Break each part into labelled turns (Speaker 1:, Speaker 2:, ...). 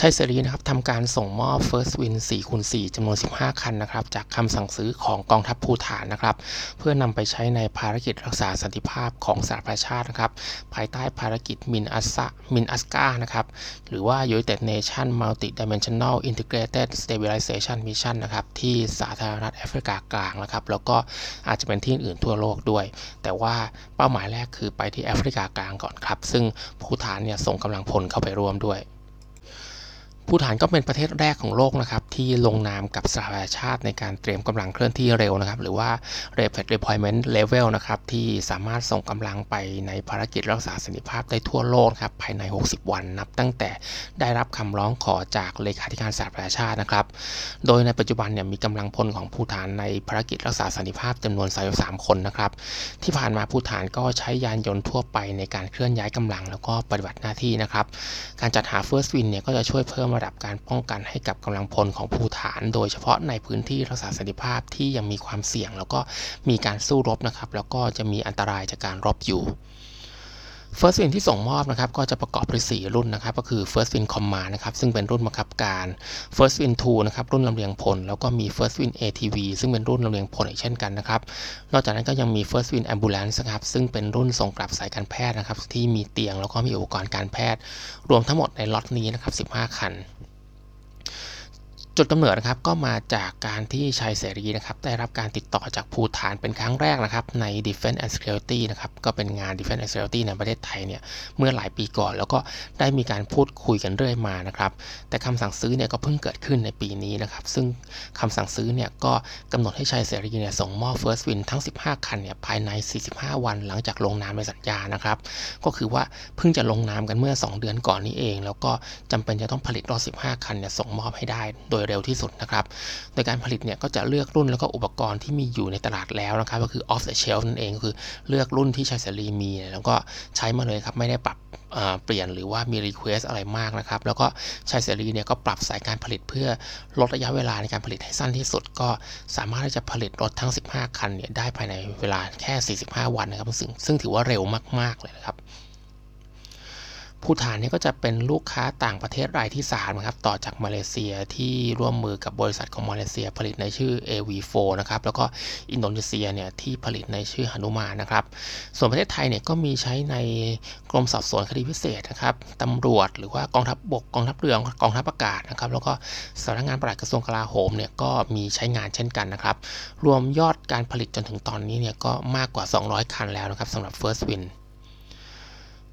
Speaker 1: ชัยเสรีนะครับทำการส่งมอบ First Win 4คูณ4จำนวน 15 คันนะครับ จากคำสั่งซื้อของกองทัพภูฐานนะครับ เพื่อนำไปใช้ในภารกิจรักษาสันติภาพของสหประชาชาตินะครับ ภายใต้ภารกิจมินอัสมินอัสกานะครับ หรือว่า United Nations Multi Dimensional Integrated Stabilization Mission นะครับ ที่สาธารณรัฐแอฟริกากลางนะครับ แล้วก็อาจจะเป็นที่อื่นทั่วโลกด้วย แต่ว่าเป้าหมายแรกคือไปที่แอฟริกากลางก่อนครับ ซึ่งภูฐานเนี่ยส่งกำลังพลเข้าไปร่วมด้วย ภูฐานก็เป็นประเทศแรกของโลกนะครับที่ลงนามกับสหประชาชาติในการเตรียมกำลังเคลื่อนที่เร็วนะครับ หรือว่า Rapid Deployment Level นะครับที่สามารถส่งกำลังไปในภารกิจรักษาสันติภาพได้ทั่วโลกครับภายใน 60 วันนับ ตั้งแต่ได้รับคำร้องขอจากเลขาธิการสหประชาชาตินะครับ โดยในปัจจุบันเนี่ยมีกำลังพลของภูฐานในภารกิจรักษาสันติภาพจำนวน33คนนะครับที่ผ่านมาภูฐานก็ใช้ยานยนต์ทั่วไปในการเคลื่อนย้ายกำลัง แล้วก็ปฏิบัติหน้าที่นะครับการจัดหา First Win เนี่ยก็จะช่วยเพิ่มระดับการป้องกันให้กับกำลังพลของภูฐาน โดยเฉพาะในพื้นที่รักษาสันติภาพที่ยังมีความเสี่ยง แล้วก็มีการสู้รบนะครับ แล้วก็จะมีอันตรายจากการรบอยู่ First Win ที่ส่งมอบนะครับก็จะประกอบด้วย4รุ่นนะครับก็คือ First Win Command นะครับซึ่งเป็นรุ่นบังคับการ First Win 2นะครับรุ่นลำเลียงพล แล้วก็มี First Win ATV ซึ่งเป็นรุ่นลำเลียงพลอีกเช่นกันนะครับนอกจากนั้นก็ยังมี First Win Ambulance นะครับซึ่งเป็นรุ่นส่งกลับสายการแพทย์นะครับที่มีเตียงแล้วก็มีอุปกรณ์การแพทย์ รวมทั้งหมดในล็อตนี้นะครับ15 คัน จุดกำเนิดนะครับก็มาจากการที่ชัยเสรีนะครับได้รับการติดต่อจากภูฐานเป็นครั้งแรกนะครับใน Defense and Security นะครับก็เป็นงาน Defense and Security ในประเทศไทยเนี่ยเมื่อหลายปีก่อน แล้วก็ได้มีการพูดคุยกันเรื่อยมานะครับแต่คำสั่งซื้อเนี่ยก็เพิ่งเกิดขึ้นในปีนี้นะครับซึ่งคำสั่งซื้อเนี่ยก็กำหนดให้ชัยเสรีเนี่ยส่งมอบ First Win ทั้ง 15 คันเนี่ยภายใน 45 วันหลังจากลงนามในสัญญานะครับก็คือว่าเพิ่งจะลงนามกันเมื่อ 2 เดือนก่อนนี้เอง แล้วก็จำเป็นจะต้องผลิตรถ15 คันเนี่ยส่งมอบให้ได้โดยเร็วที่สุดนะครับ โดยการผลิตเนี่ยก็จะเลือกรุ่นแล้วก็อุปกรณ์ที่มีอยู่ในตลาดแล้วนะครับ ก็คือ off the shelf นั่นเองคือเลือกรุ่นที่ชัยเสรีมี แล้วก็ใช้มาเลยครับ ไม่ได้ปรับเปลี่ยนหรือว่ามี request อะไรมากนะครับ แล้วก็ชัยเสรีเนี่ยก็ปรับสายการผลิตเพื่อลดระยะเวลาในการผลิตให้สั้นที่สุด ก็สามารถที่จะผลิตรถทั้ง 15 คันเนี่ยได้ภายในเวลาแค่ 45 วันนะครับซึ่งซึ่งถือว่าเร็วมาก ๆ เลยนะครับ ภูฐานนี่ก็จะเป็นลูกค้าต่างประเทศรายที่3นะครับต่อจากมาเลเซียที่ร่วมมือกับบริษัทของมาเลเซีย ผลิตในชื่อ AV4 นะครับแล้วก็อินโดนีเซียเนี่ยที่ผลิตในชื่อหนุมานนะครับ ส่วนประเทศไทยเนี่ยก็มีใช้ในกรมสอบสวนคดีพิเศษนะครับตำรวจหรือว่ากองทัพบบกกองทัพเรือกองทัพอากาศนะครับแล้วก็สำนักงานปลัดกระทรวงกลาโหมเนี่ยก็มีใช้งานเช่นกันนะครับ รวมยอดการผลิตจนถึงตอนนี้เนี่ยก็มากกว่า 200 คันแล้วนะครับสำหรับ First Win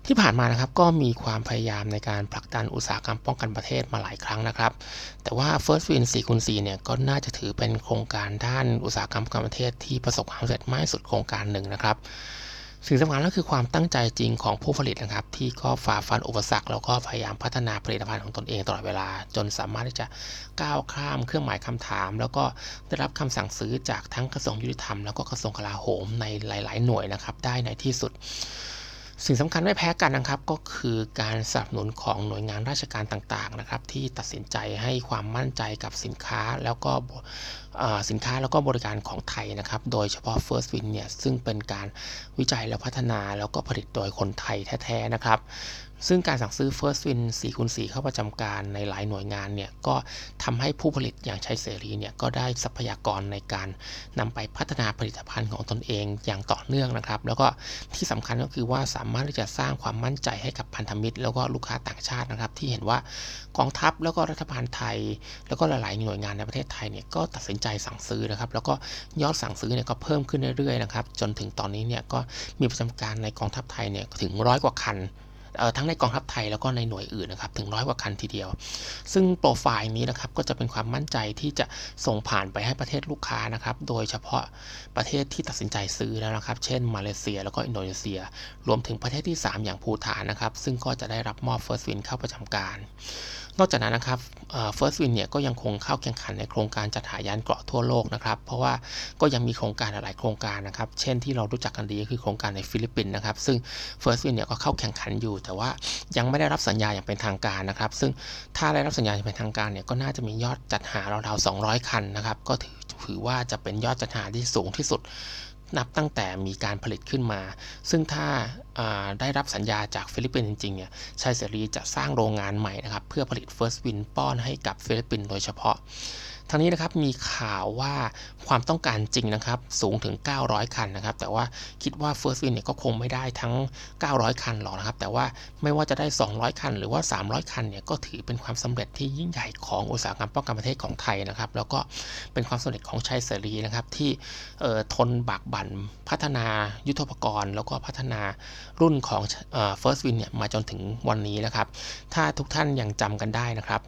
Speaker 1: ที่ผ่านมานะครับก็มีความพยายามในการผลักดันอุตสาหกรรมป้องกันประเทศมาหลายครั้งนะครับ แต่ว่า First Win 4คูณ4เนี่ยก็น่าจะถือเป็นโครงการด้านอุตสาหกรรมป้องกันประเทศที่ประสบความสำเร็จมากที่สุดโครงการหนึ่งนะครับสิ่งสำคัญก็คือความตั้งใจจริงของผู้ผลิตนะครับ ที่ก็ฝ่าฟันอุปสรรคแล้วก็พยายามพัฒนาผลิตภัณฑ์ของตนเองตลอดเวลา จนสามารถที่จะก้าวข้ามเครื่องหมายคำถาม แล้วก็ได้รับคำสั่งซื้อจากทั้งกระทรวงยุติธรรมแล้วก็กระทรวงกลาโหมในหลาย ๆ หน่วยนะครับ ได้ในที่สุด สิ่งสำคัญไม่แพ้กันนะครับ ก็คือการสนับสนุนของหน่วยงานราชการต่างๆนะครับ ที่ตัดสินใจให้ความมั่นใจกับสินค้าแล้วก็สินค้าแล้วก็บริการของไทยนะครับ โดยเฉพาะ First Win เนี่ยซึ่งเป็นการวิจัยและพัฒนาแล้วก็ผลิตโดยคนไทยแท้ๆนะครับ ซึ่งการสั่งซื้อ First Win 4คูณ4เข้าประจำการในหลายหน่วยงานเนี่ยก็ทำให้ผู้ผลิตอย่างชัยเสรีเนี่ยก็ได้ทรัพยากรในการนำไปพัฒนาผลิตภัณฑ์ของตนเองอย่างต่อเนื่องนะครับ แล้วก็ที่สำคัญก็คือว่าสามารถที่จะสร้างความมั่นใจให้กับพันธมิตร แล้วก็ลูกค้าต่างชาตินะครับ ที่เห็นว่ากองทัพแล้วก็รัฐบาลไทย แล้วก็หลาย ๆ หน่วยงานในประเทศไทยเนี่ยก็ตัดสินใจสั่งซื้อนะครับ แล้วก็ยอดสั่งซื้อเนี่ยก็เพิ่มขึ้นเรื่อย ๆ นะครับ จนถึงตอนนี้เนี่ยก็มีประจำการในกองทัพไทยเนี่ยถึงร้อยกว่าคัน ทั้งในกองทัพไทยแล้วก็ในหน่วยอื่นนะครับถึงร้อยกว่าคันทีเดียว ซึ่งโปรไฟล์นี้นะครับก็จะเป็นความมั่นใจที่จะส่งผ่านไปให้ประเทศลูกค้านะครับโดยเฉพาะประเทศที่ตัดสินใจซื้อแล้วนะครับ เช่น มาเลเซีย แล้วก็อินโดนีเซีย รวมถึงประเทศที่ 3 อย่างภูฐานนะครับ ซึ่งก็จะได้รับมอบ First Win เข้าประจำการ นอกจากนั้นนะครับ First Win เนี่ยก็ยังคงเข้าแข่งขันในโครงการจัดหายานเกราะทั่วโลกนะครับ เพราะว่าก็ยังมีโครงการหลายโครงการนะครับ เช่นที่เรารู้จักกันดีก็คือโครงการในฟิลิปปินส์นะครับ ซึ่ง First Win เนี่ยก็เข้าแข่งขันอยู่ แต่ว่ายังไม่ได้รับสัญญาอย่างเป็นทางการนะครับ ซึ่งถ้าได้รับสัญญาอย่างเป็นทางการเนี่ยก็น่าจะมียอดจัดหาราวๆ200 คันนะครับ ก็ถือถือว่าจะเป็นยอดจัดหาที่สูงที่สุด นับตั้งแต่มีการผลิตขึ้นมา ซึ่งถ้าได้รับสัญญาจากฟิลิปปินส์จริงๆเนี่ยชัยเสรีจะสร้างโรงงานใหม่นะครับ เพื่อผลิต First Win ป้อนให้กับฟิลิปปินส์โดยเฉพาะ ทั้งนี้นะครับมีข่าวว่าความต้องการจริงนะครับสูงถึง 900 คันนะครับ แต่ว่าคิดว่า First Win เนี่ยก็คงไม่ได้ทั้ง 900 คันหรอกนะครับ แต่ว่าไม่ว่าจะได้ 200 คัน หรือว่า 300 คันเนี่ยก็ถือเป็นความสำเร็จที่ยิ่งใหญ่ของอุตสาหกรรมป้องกันประเทศของไทยนะครับ แล้วก็เป็นความสำเร็จของชัยเสรีนะครับที่ทนบากบั่นพัฒนายุทธปกรณ์ แล้วก็พัฒนารุ่นของ First Win เนี่ยมาจนถึงวันนี้นะครับ ถ้าทุกท่านยังจำกันได้นะครับ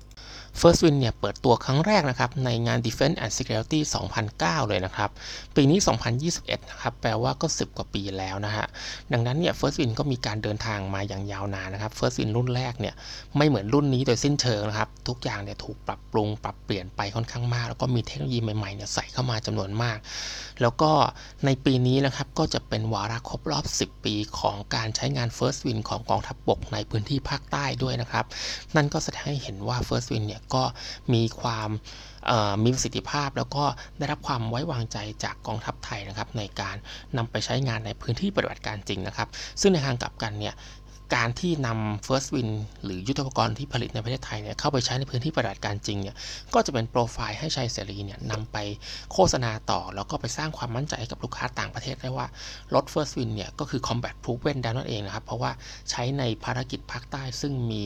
Speaker 1: First Win เนี่ยเปิดตัวครั้งแรกนะครับในงาน Defense and Security 2009 เลยนะครับ ปีนี้ 2021 นะครับ แปลว่าก็ 10 กว่าปีแล้วนะฮะ ดังนั้นเนี่ย First Win ก็มีการเดินทางมาอย่างยาวนานนะครับ First Win รุ่นแรกเนี่ยไม่เหมือนรุ่นนี้โดยสิ้นเชิงนะครับ ทุกอย่างเนี่ยถูกปรับปรุงปรับเปลี่ยนไปค่อนข้างมาก แล้วก็มีเทคโนโลยีใหม่ๆเนี่ยใส่เข้ามาจำนวนมาก แล้วก็ในปีนี้นะครับก็จะเป็นวาระครบรอบ 10 ปีของการใช้งาน First Win ของกองทัพบบกในพื้นที่ภาคใต้ด้วยนะครับ นั่นก็แสดงให้เห็นว่า First Win เนี่ยก็มีความมีประสิทธิภาพ แล้วก็ได้รับความไว้วางใจจากกองทัพไทยนะครับในการนำไปใช้งานในพื้นที่ปฏิบัติการจริงนะครับ ซึ่งในทางกลับกันเนี่ย การที่นำ First Win หรือยุทธปกรณ์ที่ผลิตในประเทศไทยเนี่ยเข้าไปใช้ในพื้นที่ปฏิบัติการจริงเนี่ยก็จะเป็นโปรไฟล์ให้ชัยเสรีเนี่ยนำไปโฆษณาต่อ แล้วก็ไปสร้างความมั่นใจให้กับลูกค้าต่างประเทศได้ว่ารถ First Win เนี่ยก็คือ combat proven นั่นเองนะครับ เพราะว่าใช้ในภารกิจภาคใต้ซึ่งมี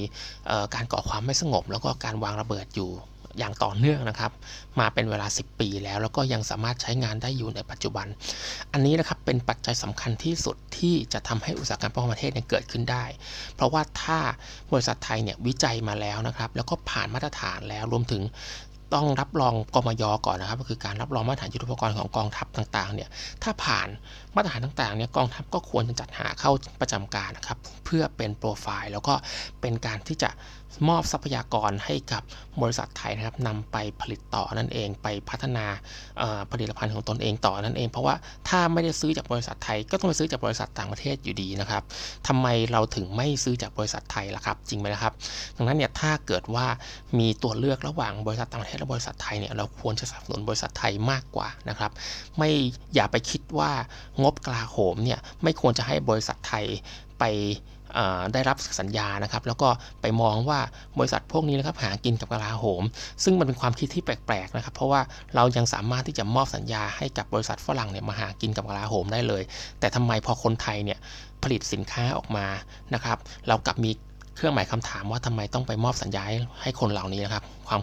Speaker 1: การก่อความไม่สงบ แล้วก็การวางระเบิดอยู่ อย่างต่อเนื่องนะครับ มาเป็นเวลา 10 ปีแล้ว แล้วก็ยังสามารถใช้งานได้อยู่ในปัจจุบัน อันนี้นะครับเป็นปัจจัยสำคัญที่สุดที่จะทำให้อุตสาหกรรมป้องกันประเทศเนี่ยเกิดขึ้นได้ เพราะว่าถ้าบริษัทไทยเนี่ยวิจัยมาแล้วนะครับ แล้วก็ผ่านมาตรฐานแล้วรวมถึง ต้องรับรองกมยก่อนนะครับ ก็คือการรับรองมาตรฐานยุทธปกรณ์ของกองทัพต่างๆเนี่ยถ้าผ่านมาตรฐานต่างๆเนี่ยกองทัพก็ควรจะจัดหาเข้าประจำการนะครับ เพื่อเป็นโปรไฟล์ แล้วก็เป็นการที่จะมอบทรัพยากรให้กับบริษัทไทยนะครับนำไปผลิตต่อนั่นเองไปพัฒนาผลิตภัณฑ์ของตนเองต่อนั่นเอง เพราะว่าถ้าไม่ได้ซื้อจากบริษัทไทย ก็ต้องไปซื้อจากบริษัทต่างประเทศอยู่ดีนะครับทำไมเราถึงไม่ซื้อจากบริษัทไทยล่ะครับ จริงไหมนะครับ ดังนั้นเนี่ยถ้าเกิดว่ามีตัวเลือกระหว่างบริษัทต่างประเทศและบริษัทไทยเนี่ยเราควรจะสนับสนุนบริษัทไทยมากกว่านะครับ ไม่อย่าไปคิดว่างบกลาโหมเนี่ยไม่ควรจะให้บริษัทไทยไปได้รับสัญญานะครับ แล้วก็ไปมองว่าบริษัทพวกนี้นะครับหากินกับกลาโหม ซึ่งมันเป็นความคิดที่แปลกๆนะครับ เพราะว่าเรายังสามารถที่จะมอบสัญญาให้กับบริษัทฝรั่งเนี่ยมาหากินกับกลาโหมได้เลย แต่ทำไมพอคนไทยเนี่ยผลิตสินค้าออกมานะครับ เรากลับมีเครื่องหมายคำถามว่าทำไมต้องไปมอบสัญญาให้คนเหล่านี้นะครับ ความ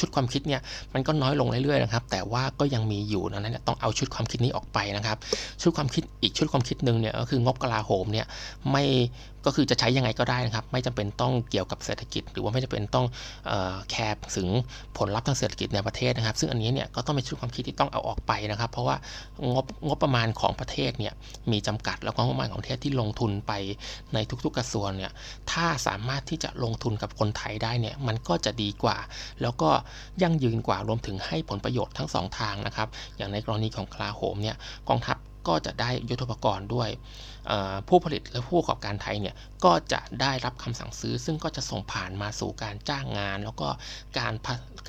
Speaker 1: ชุดความคิดเนี่ยมันก็น้อยลงเรื่อยๆนะครับ แต่ว่าก็ยังมีอยู่นะนั้นต้องเอาชุดความคิดนี้ออกไปนะครับ ชุดความคิดอีกชุดความคิดหนึ่งเนี่ยก็คืองบกลาโหมเนี่ยไม่ก็คือจะใช้ยังไงก็ได้นะครับ ไม่จำเป็นต้องเกี่ยวกับเศรษฐกิจ หรือว่าไม่จำเป็นต้องแคร์ถึงผลลัพธ์ทางเศรษฐกิจในประเทศนะครับ ซึ่งอันนี้เนี่ยก็ต้องเป็นชุดความคิดที่ต้องเอาออกไปนะครับ เพราะว่างบงบประมาณของประเทศเนี่ยมีจำกัดแล้วก็งบประมาณของประเทศที่ลงทุนไปในทุกๆกระทรวงเนี่ยถ้าสามารถที่จะลงทุนกับคนไทยได้เนี่ยมันก็จะดีกว่า แล้วก็ยั่งยืนกว่ารวมถึงให้ผลประโยชน์ทั้ง 2 ทางนะครับ อย่างในกรณีของคลาโฮมเนี่ยกองทัพก็จะได้ยุทธปกรณ์ด้วย ผู้ผลิตและผู้ประกอบการไทยเนี่ยก็จะได้รับคำสั่งซื้อ ซึ่งก็จะส่งผ่านมาสู่การจ้างงาน แล้วก็การ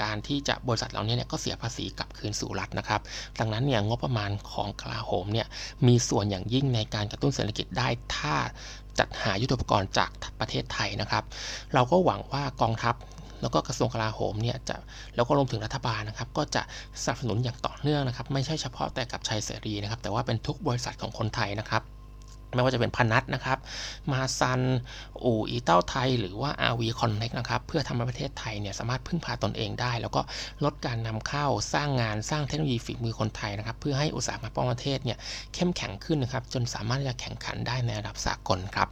Speaker 1: การที่จะบริษัทเหล่านี้เนี่ยก็เสียภาษีกลับคืนสู่รัฐนะครับ ดังนั้นเนี่ยงบประมาณของกลาโหมเนี่ยมีส่วนอย่างยิ่งในการกระตุ้นเศรษฐกิจได้ถ้าจัดหายุทธปกรณ์จากประเทศไทยนะครับ เราก็หวังว่ากองทัพ แล้วก็กระทรวงกลาโหมเนี่ยจะแล้วก็รวมถึงรัฐบาลนะครับ ก็จะสนับสนุนอย่างต่อเนื่องนะครับ ไม่ใช่เฉพาะแต่กับชัยเสรีนะครับ แต่ว่าเป็นทุกบริษัทของคนไทยนะครับไม่ว่าจะเป็นพนัทนะครับ มาซัน อู่อีเต้าไทย หรือว่า RV Connect นะครับ เพื่อทำให้ประเทศไทยเนี่ยสามารถพึ่งพาตนเองได้ แล้วก็ลดการนำเข้า สร้างงาน สร้างเทคโนโลยีฝีมือคนไทยนะครับ เพื่อให้อุตสาหกรรมป้องประเทศเนี่ยเข้มแข็งขึ้นนะครับ จนสามารถจะแข่งขันได้ในระดับสากลครับ